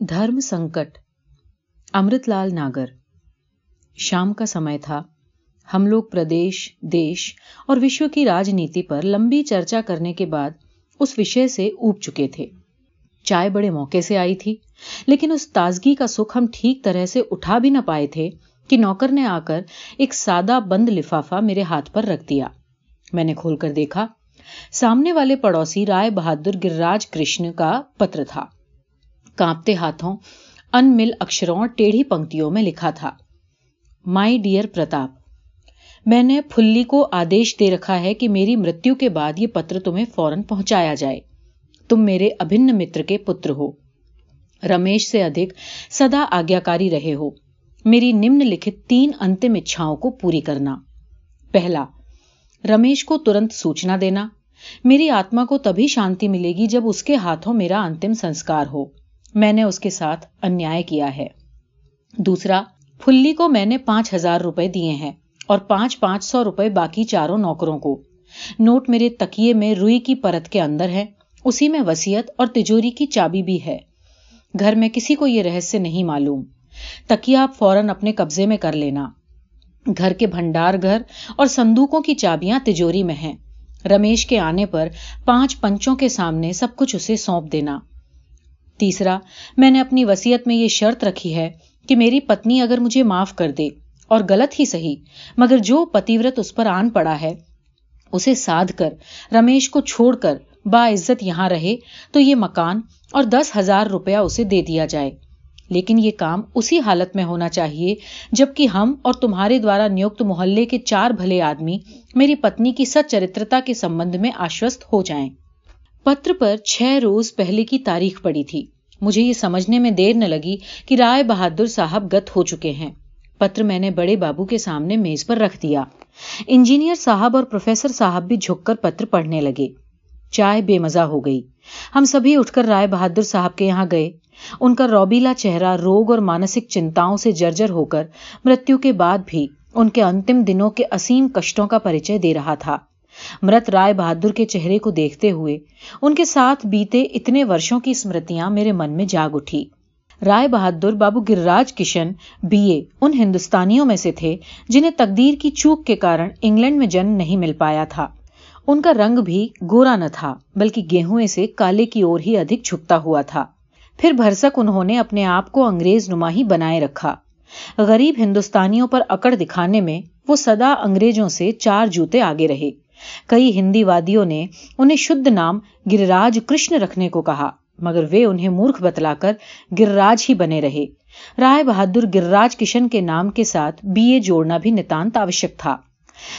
دھرم سنکٹ۔ امرت لال ناگر۔ شام کا سمے تھا۔ ہم لوگ پردیش، دیش اور وشو کی راجنیتی پر لمبی چرچا کرنے کے بعد اس وشے سے اوب چکے تھے۔ چائے بڑے موقع سے آئی تھی، لیکن اس تازگی کا سکھ ہم ٹھیک طرح سے اٹھا بھی نہ پائے تھے کہ نوکر نے آ کر ایک سادہ بند لفافہ میرے ہاتھ پر رکھ دیا۔ میں نے کھول کر دیکھا، سامنے والے پڑوسی رائے بہادر گرراج کرشن کا پتر تھا۔ کانپتے ہاتھوں ان مل اکشروں اور ٹیڑھی پنکتوں میں لکھا تھا۔ مائی ڈیئر پرتاپ میں نے پھلی کو آدیش دے رکھا ہے کہ میری مرتیو کے بعد یہ پتر تمہیں فوراً پہنچایا جائے۔ تم میرے ابھن متر کے پتر ہو۔ رمیش سے ادھک سدا آگیاکاری رہے ہو۔ میری نمن لکھت تین انتم اچھاؤں کو پوری کرنا۔ پہلا، رمیش کو ترنت سوچنا دینا۔ میری آتما کو تبھی شانتی ملے گی جب اس کے ہاتھوں میرا انتم سنسکار ہو۔ میں نے اس کے ساتھ انیا کیا ہے۔ دوسرا، پھلی کو میں نے پانچ ہزار روپے دیے ہیں اور پانچ پانچ سو روپے باقی چاروں نوکروں کو۔ نوٹ میرے تکیے میں روئی کی پرت کے اندر ہے، اسی میں وسیعت اور تجوری کی چابی بھی ہے۔ گھر میں کسی کو یہ رہسیہ نہیں معلوم۔ تکیا آپ فوراً اپنے قبضے میں کر لینا۔ گھر کے بھنڈار گھر اور سندوکوں کی چابیاں تجوری میں ہیں۔ رمیش کے آنے پر پانچ پنچوں کے سامنے سب کچھ اسے سونپ دینا۔ تیسرا، میں نے اپنی وسیعت میں یہ شرط رکھی ہے کہ میری پتنی اگر مجھے معاف کر دے، اور غلط ہی صحیح، مگر جو پتیورت اس پر آن پڑا ہے، اسے سادھ کر، رمیش کو چھوڑ کر با عزت یہاں رہے، تو یہ مکان اور دس ہزار روپیہ اسے دے دیا جائے۔ لیکن یہ کام اسی حالت میں ہونا چاہیے، جبکہ ہم اور تمہارے دوارا نیوکت محلے کے چار بھلے آدمی میری پتنی کی سچ چرترتا کے سمبند میں آشوست ہو جائیں۔ پتر پر چھ روز پہلے کی تاریخ پڑی تھی۔ مجھے یہ سمجھنے میں دیر نہ لگی کہ رائے بہادر صاحب گت ہو چکے ہیں۔ پتر میں نے بڑے بابو کے سامنے میز پر رکھ دیا۔ انجینئر صاحب اور پروفیسر صاحب بھی جھک کر پتر پڑھنے لگے۔ چائے بے مزہ ہو گئی۔ ہم سبھی اٹھ کر رائے بہادر صاحب کے یہاں گئے۔ ان کا روبیلا چہرہ روگ اور مانسک چنتاؤں سے جرجر ہو کر مرتیو کے بعد بھی ان کے انتم دنوں کے اسیم کشٹوں کا پریچے دے رہا تھا۔ مرت رائے بہادر کے چہرے کو دیکھتے ہوئے، ان کے ساتھ بیتے اتنے ورشوں کی اسمرتیاں میرے من میں جاگ اٹھی۔ رائے بہادر بابو گرراج کشن بی اے ان ہندوستانیوں میں سے تھے جنہیں تقدیر کی چوک کے کارن انگلینڈ میں جنم نہیں مل پایا تھا۔ ان کا رنگ بھی گورا نہ تھا، بلکہ گیہوں سے کالے کی اور ہی ادھک جھکتا ہوا تھا۔ پھر بھرسک انہوں نے اپنے آپ کو انگریز نما ہی بنائے رکھا۔ غریب ہندوستانیوں پر اکڑ دکھانے میں وہ سدا انگریزوں سے چار جوتے آگے رہے۔ کئی ہندی وادیوں نے انہیں شدھ نام گرراج کرشن رکھنے کو کہا، مگر وہ انہیں مورکھ بتلا کر گرراج ہی بنے رہے۔ رائے بہادر گرراج کشن کے نام کے ساتھ بی اے جوڑنا بھی نتانت آوشک تھا۔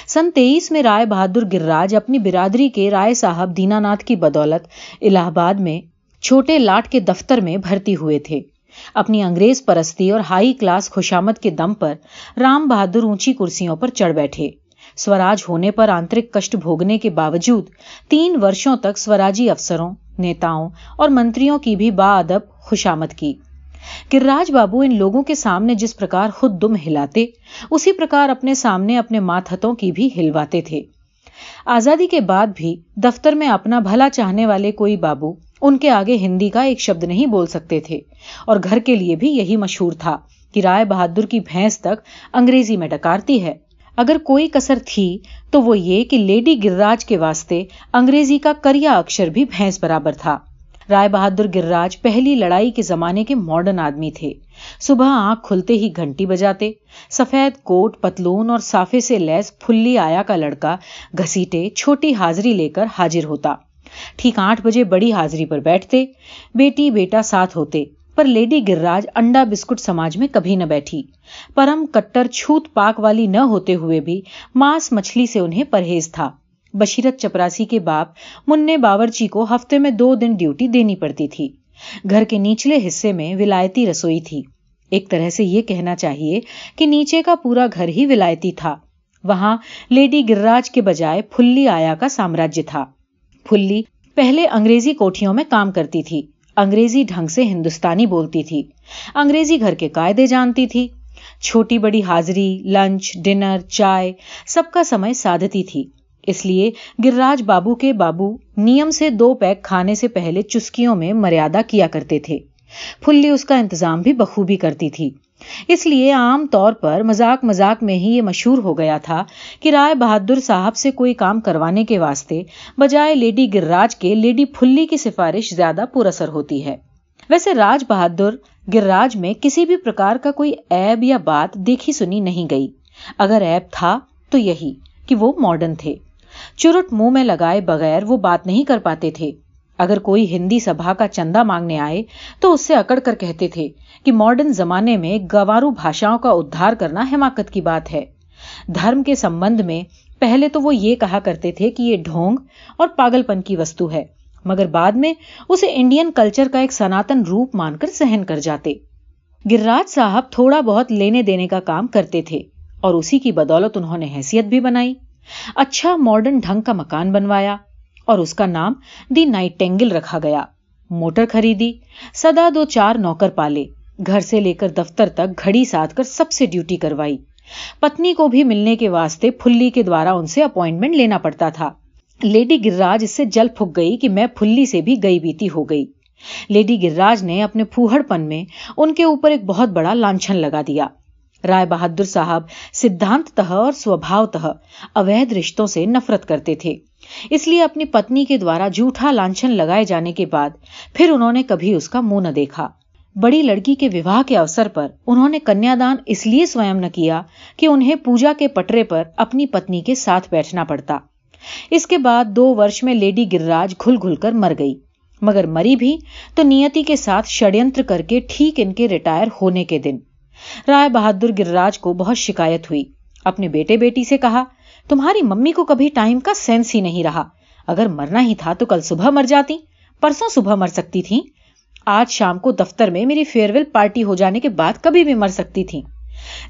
سن تیئیس میں رائے بہادر گرراج اپنی برادری کے رائے صاحب دیناناتھ کی بدولت الہ آباد میں چھوٹے لاٹ کے دفتر میں بھرتی ہوئے تھے۔ اپنی انگریز پرستی اور ہائی کلاس خوشامت کے دم پر رام بہادر اونچی کرسیوں پر چڑھ بیٹھے۔ سوراج ہونے پر آنترک کشٹ بھوگنے کے باوجود تین ورشوں تک سوراجی افسروں، نیتاؤں اور منتریوں کی بھی با ادب خوشامد کی۔ کراج بابو ان لوگوں کے سامنے جس پرکار خود دم ہلاتے، اسی پرکار اپنے سامنے اپنے ماتھتوں کی بھی ہلواتے تھے۔ آزادی کے بعد بھی دفتر میں اپنا بھلا چاہنے والے کوئی بابو ان کے آگے ہندی کا ایک شبد نہیں بول سکتے تھے اور گھر کے لیے بھی یہی مشہور تھا کہ رائے بہادر کی بھینس تک انگریزی میں ڈکارتی ہے۔ اگر کوئی کسر تھی تو وہ یہ کہ لیڈی گرراج کے واسطے انگریزی کا کریا اکشر بھی بھینس برابر تھا۔ رائے بہادر گرراج پہلی لڑائی کے زمانے کے ماڈرن آدمی تھے۔ صبح آنکھ کھلتے ہی گھنٹی بجاتے، سفید کوٹ، پتلون اور صافے سے لیس پھلی آیا کا لڑکا گھسیٹے چھوٹی حاضری لے کر حاضر ہوتا۔ ٹھیک آٹھ بجے بڑی حاضری پر بیٹھتے، بیٹی بیٹا ساتھ ہوتے۔ پر لیڈی گراج انڈا بسکٹ سماج میں کبھی نہ بیٹھی۔ پرم کٹر چھوت پاک والی نہ ہوتے ہوئے بھی ماس مچھلی سے انہیں پرہیز تھا۔ بشیرت چپراسی کے باپ منع باورچی کو ہفتے میں دو دن ڈیوٹی دینی پڑتی تھی۔ گھر کے نیچلے حصے میں ولایتی رسوئی تھی۔ ایک طرح سے یہ کہنا چاہیے کہ نیچے کا پورا گھر ہی ولایتی تھا۔ وہاں لیڈی گراج کے بجائے پھلی آیا کا سامراجیہ تھا۔ پھلی پہلے انگریزی کوٹھیوں میں کام کرتی تھی۔ انگریزی ڈھنگ سے ہندوستانی بولتی تھی۔ انگریزی گھر کے قاعدے جانتی تھی۔ چھوٹی بڑی حاضری، لنچ، ڈنر، چائے، سب کا سمے سادتی تھی۔ اس لیے گرراج بابو کے بابو نیم سے دو پیک کھانے سے پہلے چسکیوں میں مریادہ کیا کرتے تھے۔ پھلی اس کا انتظام بھی بخوبی کرتی تھی۔ اس لیے عام طور پر مذاق مذاق میں ہی یہ مشہور ہو گیا تھا کہ رائے بہادر صاحب سے کوئی کام کروانے کے واسطے بجائے لیڈی گرراج کے لیڈی پھلی کی سفارش زیادہ پر اثر ہوتی ہے۔ ویسے راج بہادر گرراج میں کسی بھی پرکار کا کوئی عیب یا بات دیکھی سنی نہیں گئی۔ اگر عیب تھا تو یہی کہ وہ ماڈرن تھے۔ چرٹ منہ میں لگائے بغیر وہ بات نہیں کر پاتے تھے۔ اگر کوئی ہندی سبھا کا چندہ مانگنے آئے تو اس سے اکڑ کر کہتے تھے کہ ماڈرن زمانے میں گوارو بھاشاؤں کا ادھار کرنا حماقت کی بات ہے۔ دھرم کے سمبند میں پہلے تو وہ یہ کہا کرتے تھے کہ یہ ڈھونگ اور پاگل پن کی وستو ہے، مگر بعد میں اسے انڈین کلچر کا ایک سناتن روپ مان کر سہن کر جاتے۔ گرراج صاحب تھوڑا بہت لینے دینے کا کام کرتے تھے اور اسی کی بدولت انہوں نے حیثیت بھی بنائی۔ اچھا ماڈرن ڈھنگ کا مکان بنوایا اور اس کا نام دی نائٹینگل رکھا گیا۔ موٹر خریدی، سدا دو چار نوکر پالے۔ گھر سے لے کر دفتر تک گھڑی ساتھ کر سب سے ڈیوٹی کروائی۔ پتنی کو بھی ملنے کے واسطے پھلی کے دوارا ان سے اپوائنٹمنٹ لینا پڑتا تھا۔ لیڈی گرراج اس سے جل پھک گئی کہ میں پھلی سے بھی گئی بیتی ہو گئی۔ لیڈی گرراج نے اپنے پھوہڑ پن میں ان کے اوپر ایک بہت بڑا لانچھن لگا دیا۔ رائے بہادر صاحب سدھانت تہ اور سوبھاؤ تہ اویدھ رشتوں سے نفرت کرتے تھے۔ اس لیے اپنی پتنی کے دوارا جھوٹا لانچھن لگائے جانے کے بعد پھر انہوں نے کبھی اس کا منہ نہ دیکھا۔ بڑی لڑکی کے وواہ کے اوسر پر انہوں نے کنیا دان اس لیے سوئم نہ کیا کہ انہیں پوجا کے پٹرے پر اپنی پتنی کے ساتھ بیٹھنا پڑتا۔ اس کے بعد دو ورش میں لیڈی گرراج گھل گھل کر مر گئی۔ مگر مری بھی تو نیتی کے ساتھ شڑینتر کر کے ٹھیک ان کے ریٹائر ہونے کے دن۔ رائے بہادر گرراج کو بہت شکایت ہوئی۔ اپنے بیٹے بیٹی سے کہا، تمہاری ممی کو کبھی ٹائم کا سینس ہی نہیں رہا۔ اگر مرنا ہی تھا تو کل صبح مر جاتی، پرسوں صبح مر سکتی تھی آج شام کو دفتر میں میری فیئر ویل پارٹی ہو جانے کے بعد کبھی بھی مر سکتی تھی۔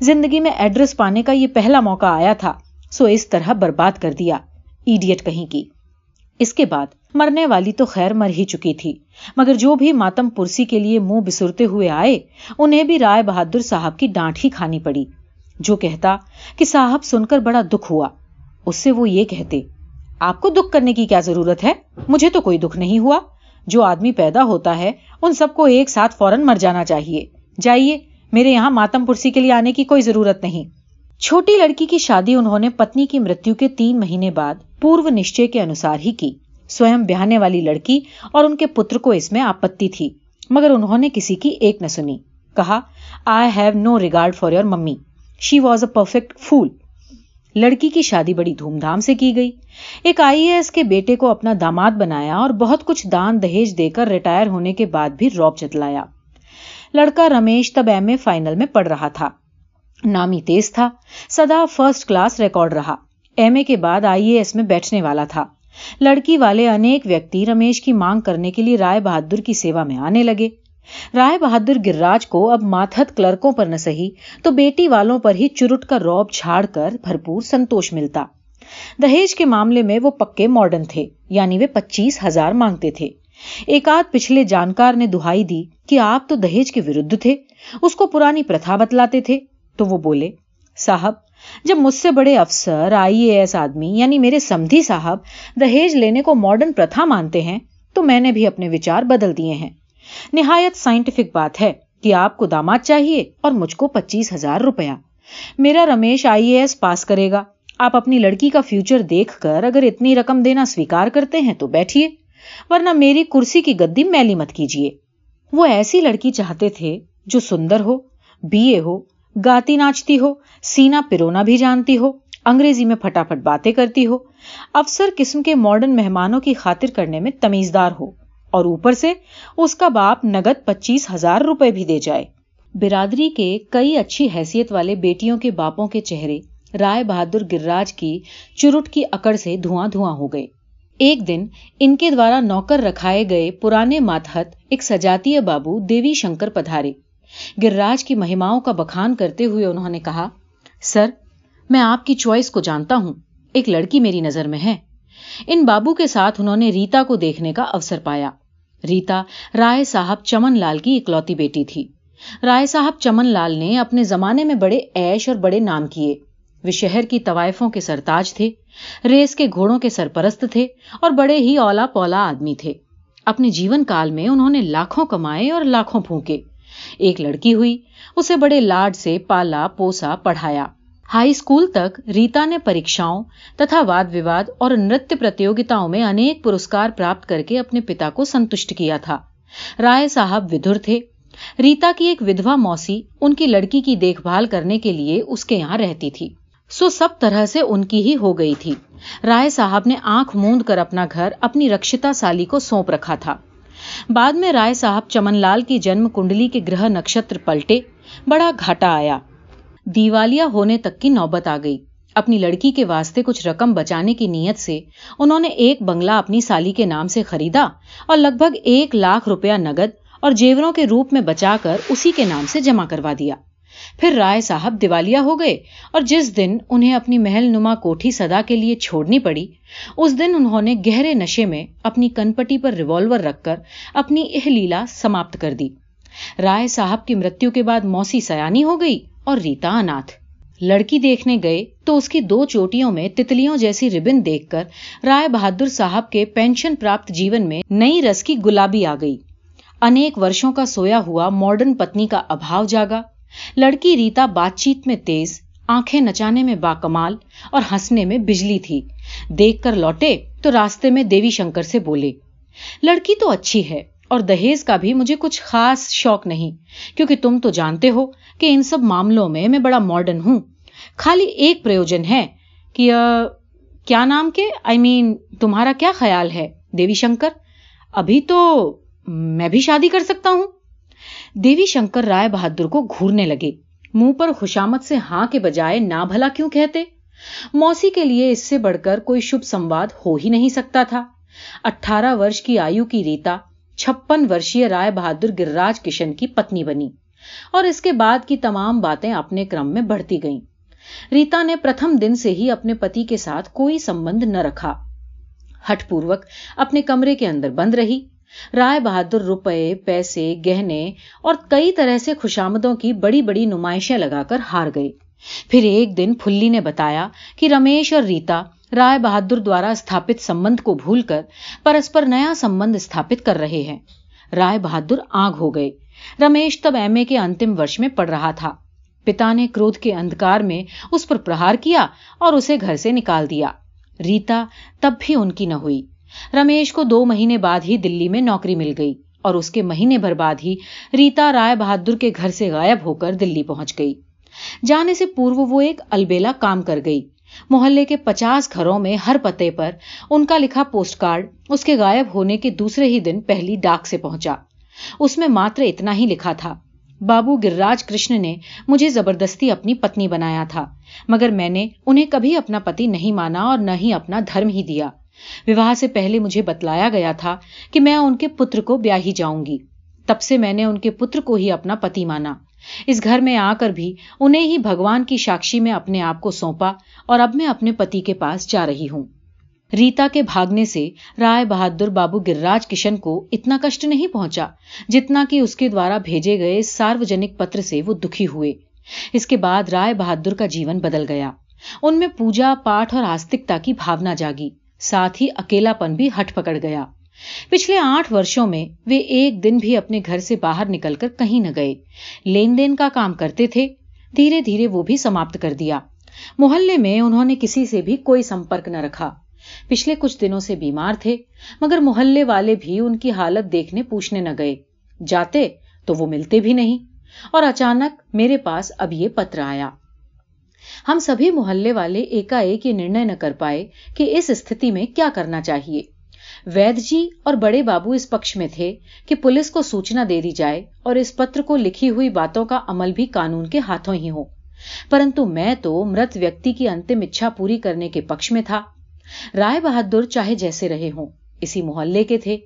زندگی میں ایڈریس پانے کا یہ پہلا موقع آیا تھا، سو اس طرح برباد کر دیا۔ ایڈیٹ کہیں کی۔ اس کے بعد مرنے والی تو خیر مر ہی چکی تھی، مگر جو بھی ماتم پرسی کے لیے منہ بسرتے ہوئے آئے، انہیں بھی رائے بہادر صاحب کی ڈانٹ ہی کھانی پڑی۔ جو کہتا کہ صاحب سن کر بڑا دکھ ہوا، اس سے وہ یہ کہتے، آپ کو دکھ کرنے کی کیا ضرورت ہے؟ مجھے تو کوئی دکھ نہیں ہوا۔ جو آدمی پیدا ہوتا ہے، ان سب کو ایک ساتھ فوراً مر جانا چاہیے۔ جائیے، میرے یہاں ماتم پرسی کے لیے آنے کی کوئی ضرورت نہیں۔ چھوٹی لڑکی کی شادی انہوں نے پتنی کی مرتیو کے تین مہینے بعد پورو نشچے کے انوسار ہی کی۔ سوئم بہانے والی لڑکی اور ان کے پتر کو اس میں آپتی تھی، مگر انہوں نے کسی کی ایک نہ سنی۔ کہا I have no regard for your mummy she was a perfect fool لڑکی کی شادی بڑی دھوم دھام سے کی گئی۔ ایک آئی اے ایس کے بیٹے کو اپنا داماد بنایا اور بہت کچھ دان دہیج دے کر ریٹائر ہونے کے بعد بھی روب جتلایا۔ لڑکا رمیش تب ایم اے فائنل میں پڑھ رہا تھا۔ نامی تیز تھا سدا فرسٹ کلاس ریکارڈ رہا۔ ایم اے کے بعد آئی اے ایس میں بیٹھنے والا تھا۔ لڑکی والے انیک ویکتی رمیش کی مانگ کرنے کے لیے رائے بہادر کی سیوا میں آنے لگے۔ رائے بہادر گرراج کو اب ماتحت کلرکوں پر نہ سہی، تو بیٹی والوں پر ہی چرٹ کا روب چھاڑ کر بھرپور سنتوش ملتا۔ دہیج کے معاملے میں وہ پکے ماڈرن تھے یعنی وہ پچیس ہزار مانگتے تھے۔ ایک آدھ پچھلے جانکار نے دہائی دی کہ آپ تو دہیج کے ورد تھے، اس کو پرانی پرتھا بتلاتے تھے۔ تو وہ بولے، صاحب، جب مجھ سے بڑے افسر، آئی اے ایس آدمی یعنی میرے سمدھی صاحب، دہیج لینے کو ماڈرن پرتھا مانتے ہیں، تو میں نے بھی اپنے وچار بدل دیے ہیں۔ نہایت سائنٹیفک بات ہے کہ آپ کو داماد چاہیے اور مجھ کو پچیس ہزار روپیہ۔ میرا رمیش آئی اے ایس پاس کرے گا۔ آپ اپنی لڑکی کا فیوچر دیکھ کر اگر اتنی رقم دینا سویکار کرتے ہیں تو بیٹھیے، ورنہ میری کرسی کی گدی میلی مت کیجیے۔ وہ ایسی لڑکی چاہتے تھے جو سندر ہو، بی اے ہو، گاتی ناچتی ہو، سینا پرونا بھی جانتی ہو، انگریزی میں پھٹافٹ باتیں کرتی ہو، افسر قسم کے ماڈرن مہمانوں کی خاطر کرنے میں تمیزدار ہو۔ اور اوپر سے اس کا باپ نگد پچیس ہزار روپے بھی دے جائے۔ برادری کے کئی اچھی حیثیت والے بیٹیوں کے باپوں کے چہرے رائے بہادر گرراج کی چرٹ کی اکڑ سے دھواں دھواں ہو گئے۔ ایک دن ان کے دوارا نوکر رکھائے گئے پرانے ماتحت ایک سجاتی بابو دیوی شنکر پدھارے۔ گرراج کی مہماؤں کا بخان کرتے ہوئے انہوں نے کہا، سر، میں آپ کی چوائس کو جانتا ہوں۔ ایک لڑکی میری نظر میں ہے۔ ان بابو کے ساتھ انہوں نے ریتا کو دیکھنے کا اوسر پایا۔ ریتا، رائے صاحب چمن لال کی اکلوتی بیٹی تھی۔ رائے صاحب چمن لال نے اپنے زمانے میں بڑے ایش اور بڑے نام کیے۔ وہ شہر کی طوائفوں کے سرتاج تھے، ریس کے گھوڑوں کے سرپرست تھے اور بڑے ہی اولا پولا آدمی تھے۔ اپنے جیون کال میں انہوں نے لاکھوں کمائے اور لاکھوں پھونکے۔ ایک لڑکی ہوئی، اسے بڑے لاڈ سے پالا پوسا پڑھایا۔ ہائی اسکول تک ریتا نے پریکشاؤں تتھا واد وواد اور نرتیہ پرتیوگتاؤں میں انیک پرسکار پراپت کر کے اپنے پتا کو سنتشٹ کیا تھا۔ رائے صاحب ودھر تھے۔ ریتا کی ایک ودوا موسی ان کی لڑکی کی دیکھ بھال کرنے کے لیے اس کے یہاں رہتی تھی۔ سو سب طرح سے ان کی ہی ہو گئی تھی۔ رائے صاحب نے آنکھ موند کر اپنا گھر اپنی رکشتا سالی کو سونپ رکھا تھا۔ بعد میں رائے صاحب چمن لال کی جنم کنڈلی کے گرہ نکشتر پلٹے، بڑا گھاٹا آیا۔ دیوالیہ ہونے تک کی نوبت آ گئی۔ اپنی لڑکی کے واسطے کچھ رقم بچانے کی نیت سے انہوں نے ایک بنگلہ اپنی سالی کے نام سے خریدا اور لگ بھگ ایک لاکھ روپیہ نگد اور جیوروں کے روپ میں بچا کر اسی کے نام سے جمع کروا دیا۔ پھر رائے صاحب دیوالیا ہو گئے اور جس دن انہیں اپنی محل نما کوٹھی سدا کے لیے چھوڑنی پڑی، اس دن انہوں نے گہرے نشے میں اپنی کنپٹی پر ریوالور رکھ کر اپنی اہ لیلا سماپت کر دی۔ رائے صاحب کی مرتیو کے بعد موسی سیانی ہو گئی۔ اور ریتا اناتھ لڑکی دیکھنے گئے تو اس کی دو چوٹیوں میں تتلیوں جیسی ربن دیکھ کر رائے بہادر صاحب کے پینشن پراپت جیون میں نئی رس کی گلابی آ گئی۔ انیک ورشوں کا سویا ہوا ماڈرن پتنی کا ابھاؤ جاگا۔ لڑکی ریتا بات چیت میں تیز، آنکھیں نچانے میں باکمال اور ہنسنے میں بجلی تھی۔ دیکھ کر لوٹے تو راستے میں دیوی شنکر سے بولے، لڑکی تو اچھی ہے۔ اور دہیز کا بھی مجھے کچھ خاص شوق نہیں کیونکہ تم تو جانتے ہو کہ ان سب معاملوں میں میں بڑا ماڈرن ہوں۔ خالی ایک پریوجن ہے کہ کیا نام کے؟ آئی I مین mean, تمہارا کیا خیال ہے دیوی شنکر؟ ابھی تو میں بھی شادی کر سکتا ہوں۔ دیوی شنکر رائے بہادر کو گھورنے لگے۔ منہ پر خوشامت سے ہاں کے بجائے نہ بھلا کیوں کہتے؟ موسی کے لیے اس سے بڑھ کر کوئی شبھ سمواد ہو ہی نہیں سکتا تھا۔ اٹھارہ ورش کی آیو کی ریتا چھپن ورشیہ رائے بہادر گرراج کشن کی پتنی بنی اور اس کے بعد کی تمام باتیں اپنے کرم میں بڑھتی گئیں۔ ریتا نے پرتھم دن سے ہی اپنے پتی کے ساتھ کوئی سمبند نہ رکھا۔ ہٹ پوروک اپنے کمرے کے اندر بند رہی۔ رائے بہادر روپے، پیسے، گہنے اور کئی طرح سے خوشامدوں کی بڑی بڑی نمائشیں لگا کر ہار گئے۔ پھر ایک دن پھلی نے بتایا کہ رمیش اور ریتا رائے بہادر دوارا استھاپت سمبند کو بھول کر پرسپر نیا سمبند استھاپت کر رہے ہیں۔ رائے بہادر آگ ہو گئے رمیش تب ایم اے کے انتم ورش میں پڑھ رہا تھا۔ پتا نے کرودھ کے اندھکار میں اس پر پرہار کیا اور اسے گھر سے نکال دیا۔ ریتا، تب بھی ان کی نہ ہوئی۔ رمیش کو دو مہینے بعد ہی دلی میں نوکری مل گئی اور اس کے مہینے بھر بعد ہی ریتا رائے بہادر کے گھر سے غائب ہو کر دلی پہنچ گئی۔ جانے سے پورو وہ ایک البیلا کام کر گئی۔ محلے کے پچاس گھروں میں ہر پتے پر ان کا لکھا پوسٹ کارڈ اس کے غائب ہونے کے دوسرے ہی دن پہلی ڈاک سے پہنچا۔ اس میں ماتر اتنا ہی لکھا تھا، بابو گرراج کرشن نے مجھے زبردستی اپنی پتنی بنایا تھا، مگر میں نے انہیں کبھی اپنا پتی نہیں مانا اور نہ ہی اپنا دھرم ہی دیا۔ وواہ سے پہلے مجھے بتلایا گیا تھا کہ میں ان کے پتر کو بیاہ ہی جاؤں گی۔ تب سے میں نے ان کے پتر کو ہی اپنا پتی مانا۔ اس گھر میں آ کر بھی انہیں ہی بھگوان کی ساکشی میں اپنے آپ کو سونپا اور اب میں اپنے پتی کے پاس جا رہی ہوں۔ ریتا کے بھاگنے سے رائے بہادر بابو گرراج کشن کو اتنا کشٹ نہیں پہنچا جتنا کہ اس کے دوارا بھیجے گئے ساروجنک پتر سے وہ دکھی ہوئے۔ اس کے بعد رائے بہادر کا جیون بدل گیا۔ ان میں پوجا پاٹ اور آستکتا کی بھاونا جاگی۔ ساتھ ہی اکیلا پن بھی ہٹ پکڑ گیا۔ پچھلے آٹھ ورشوں میں وہ ایک دن بھی اپنے گھر سے باہر نکل کر کہیں نہ گئے۔ لین دین کا کام کرتے تھے، دھیرے دھیرے وہ بھی سماپت کر دیا۔ محلے میں انہوں نے کسی سے بھی کوئی سمپرک نہ رکھا۔ پچھلے کچھ دنوں سے بیمار تھے، مگر محلے والے بھی ان کی حالت دیکھنے پوچھنے نہ گئے۔ جاتے تو وہ ملتے بھی نہیں، اور اچانک میرے پاس اب یہ پتر آیا۔ ہم سبھی محلے والے ایک یہ نرنے نہ کر پائے کہ اس استھتی میں کیا کرنا چاہیے۔ وید جی اور بڑے بابو اس پکش میں تھے کہ پولیس کو سوچنا دے دی جائے اور اس پتر کو لکھی ہوئی باتوں کا عمل بھی قانون کے ہاتھوں ہی ہو۔ پرنتو میں تو مرت ویکتی کی انتم اچھا پوری کرنے کے پکش میں تھا۔ رائے بہادر چاہے جیسے رہے ہوں، اسی محلے کے تھے۔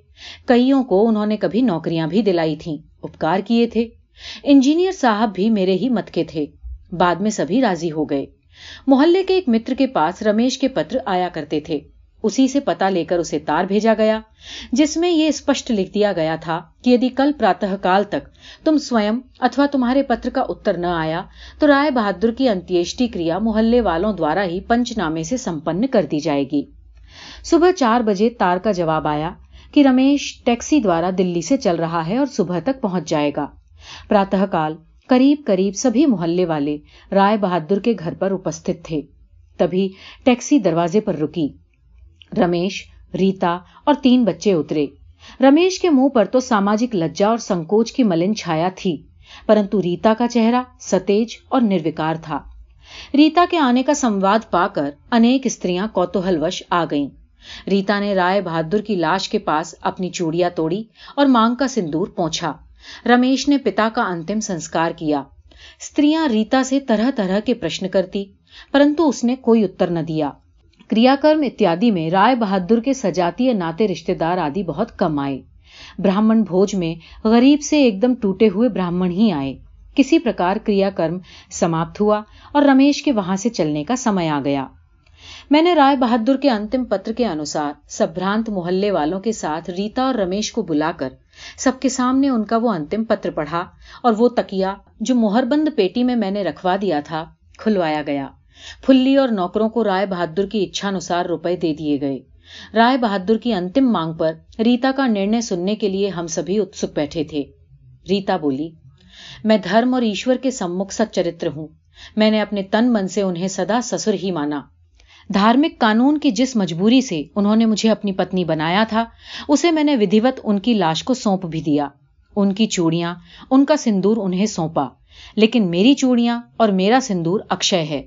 کئیوں کو انہوں نے کبھی نوکریاں بھی دلائی تھیں، اپکار کیے تھے۔ انجینئر صاحب بھی میرے ہی مت کے تھے۔ بعد میں سبھی راضی ہو گئے۔ محلے کے ایک متر کے پاس رمیش کے پتر آیا کرتے تھے۔ اسی سے پتا لے کر اسے تار بھیجا گیا، جس میں یہ اسپشٹ لکھ دیا گیا تھا کہ یدی کل پراتہ کال تک تم سوئم اتوا تمہارے پتر کا اتر نہ آیا تو رائے بہادر کی انتیشٹی کریا محلے والوں دوارا ہی پنچ نامے سے سمپن کر دی جائے گی۔ صبح چار بجے تار کا جواب آیا کہ رمیش ٹیکسی دوارا دلی سے چل رہا ہے اور صبح تک پہنچ جائے گا۔ پراتہ کال قریب قریب سبھی محلے والے رائے بہادر کے گھر پر اپستھت تھے۔ تبھی ٹیکسی دروازے پر رکی۔ رمیش، ریتا اور تین بچے اترے۔ رمیش کے منہ پر تو ساماجک لجا اور سنکوچ کی ملن چھایا تھی، پرنتو ریتا کا چہرہ ستیج اور نروکار تھا۔ ریتا کے آنے کا سمواد پا کر انیک استریاں کوتوہل وش آ گئیں۔ ریتا نے رائے بہادر کی لاش کے پاس اپنی چوڑیاں توڑی اور مانگ کا سندور پہنچا رمیش نے پتا کا انتم سنسکار کیا۔ استریاں ریتا سے طرح طرح کے پرشن کرتی، پرنتو اس نے کوئی اتر نہ دیا۔ کریا کرم اتیادی میں رائے بہادر کے سجاتی ناطے رشتے دار آدی بہت کم آئے۔ براہمن بھوج میں غریب سے ایک دم ٹوٹے ہوئے براہمن ہی آئے۔ کسی پرکار کریا کرم سماپت ہوا اور رمیش کے وہاں سے چلنے کا سمے آ گیا۔ میں نے رائے بہادر کے انتم پتر کے انوسار سبرانت محلے والوں کے ساتھ ریتا اور رمیش کو بلا کر سب کے سامنے ان کا وہ انتم پتر پڑھا اور وہ تکیا جو مہر بند پیٹی میں میں نے رکھوا دیا تھا کھلوایا گیا۔ پھلی اور نوکروں کو رائے بہادر کی اچھا انوسار روپے دے دیے گئے۔ رائے بہادر کی انتم مانگ پر ریتا کا نرنے سننے کے لیے ہم سبھی اتسک بیٹھے تھے۔ ریتا بولی، میں دھرم اور ایشور کے سمکھ ست چرتر ہوں۔ میں نے اپنے تن من سے انہیں سدا سسر ہی مانا۔ دھارمک قانون کی جس مجبوری سے انہوں نے مجھے اپنی پتنی بنایا تھا، اسے میں نے ودھیوت ان کی لاش کو سونپ بھی دیا۔ ان کی چوڑیاں، ان کا سندور انہیں سونپا۔ لیکن میری چوڑیاں اور میرا سندور اکشے ہے۔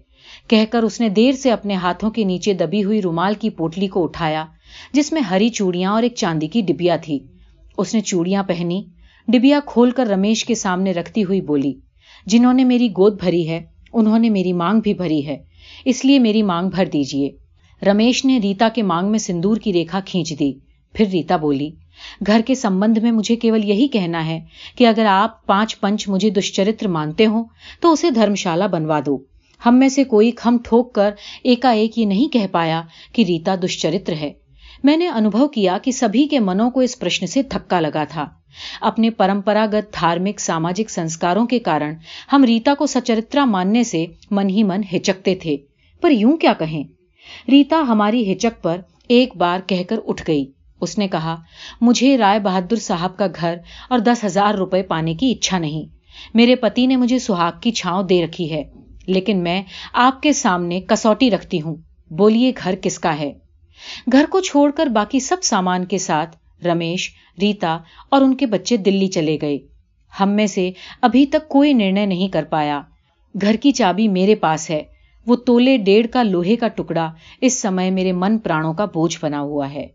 کہہ کر اس نے دیر سے اپنے ہاتھوں کے نیچے دبی ہوئی رومال کی پوٹلی کو اٹھایا، جس میں ہری چوڑیاں اور ایک چاندی کی ڈبیا تھی۔ اس نے چوڑیاں پہنی، ڈبیا کھول کر رمیش کے سامنے رکھتی ہوئی بولی، جنہوں نے میری گود بھری ہے، انہوں نے میری مانگ بھی بھری ہے، اس لیے میری مانگ بھر دیجیے رمیش نے ریتا کے مانگ میں سندور کی ریکھا کھینچ دی۔ پھر ریتا بولی، گھر کے سمبند میں مجھے کیول یہی کہنا ہے کہ اگر آپ پانچ پنچ مجھے دشچرتر مانتے ہوں تو اسے دھرمشالہ بنوا دو۔ ہم میں سے کوئی کھم ٹھوک کر ایکا ایک یہ نہیں کہہ پایا کہ ریتا دشچرتر ہے۔ میں نے انوبھو کیا کہ سبھی کے منوں کو اس پرشن سے تھکا لگا تھا۔ اپنے پرمپراگت دھارمک ساماجک سنسکاروں کے کارن ہم ریتا کو سچرترا ماننے سے من ہی من ہچکتے تھے۔ پر یوں کیا کہیں؟ ریتا ہماری ہچک پر ایک بار کہہ کر اٹھ گئی۔ اس نے کہا، مجھے رائے بہادر صاحب کا گھر اور دس ہزار روپے پانے کی اچھا نہیں۔ میرے پتی نے مجھے سہاگ کی چھاؤں دے رکھی ہے۔ لیکن میں آپ کے سامنے کسوٹی رکھتی ہوں۔ بولیے، گھر کس کا ہے؟ گھر کو چھوڑ کر باقی سب سامان کے ساتھ رمیش، ریتا اور ان کے بچے دلی چلے گئے۔ ہم میں سے ابھی تک کوئی نرنے نہیں کر پایا۔ گھر کی چابی میرے پاس ہے۔ وہ تولے ڈیڑھ کا لوہے کا ٹکڑا اس سمے میرے من پرانوں کا بوجھ بنا ہوا ہے۔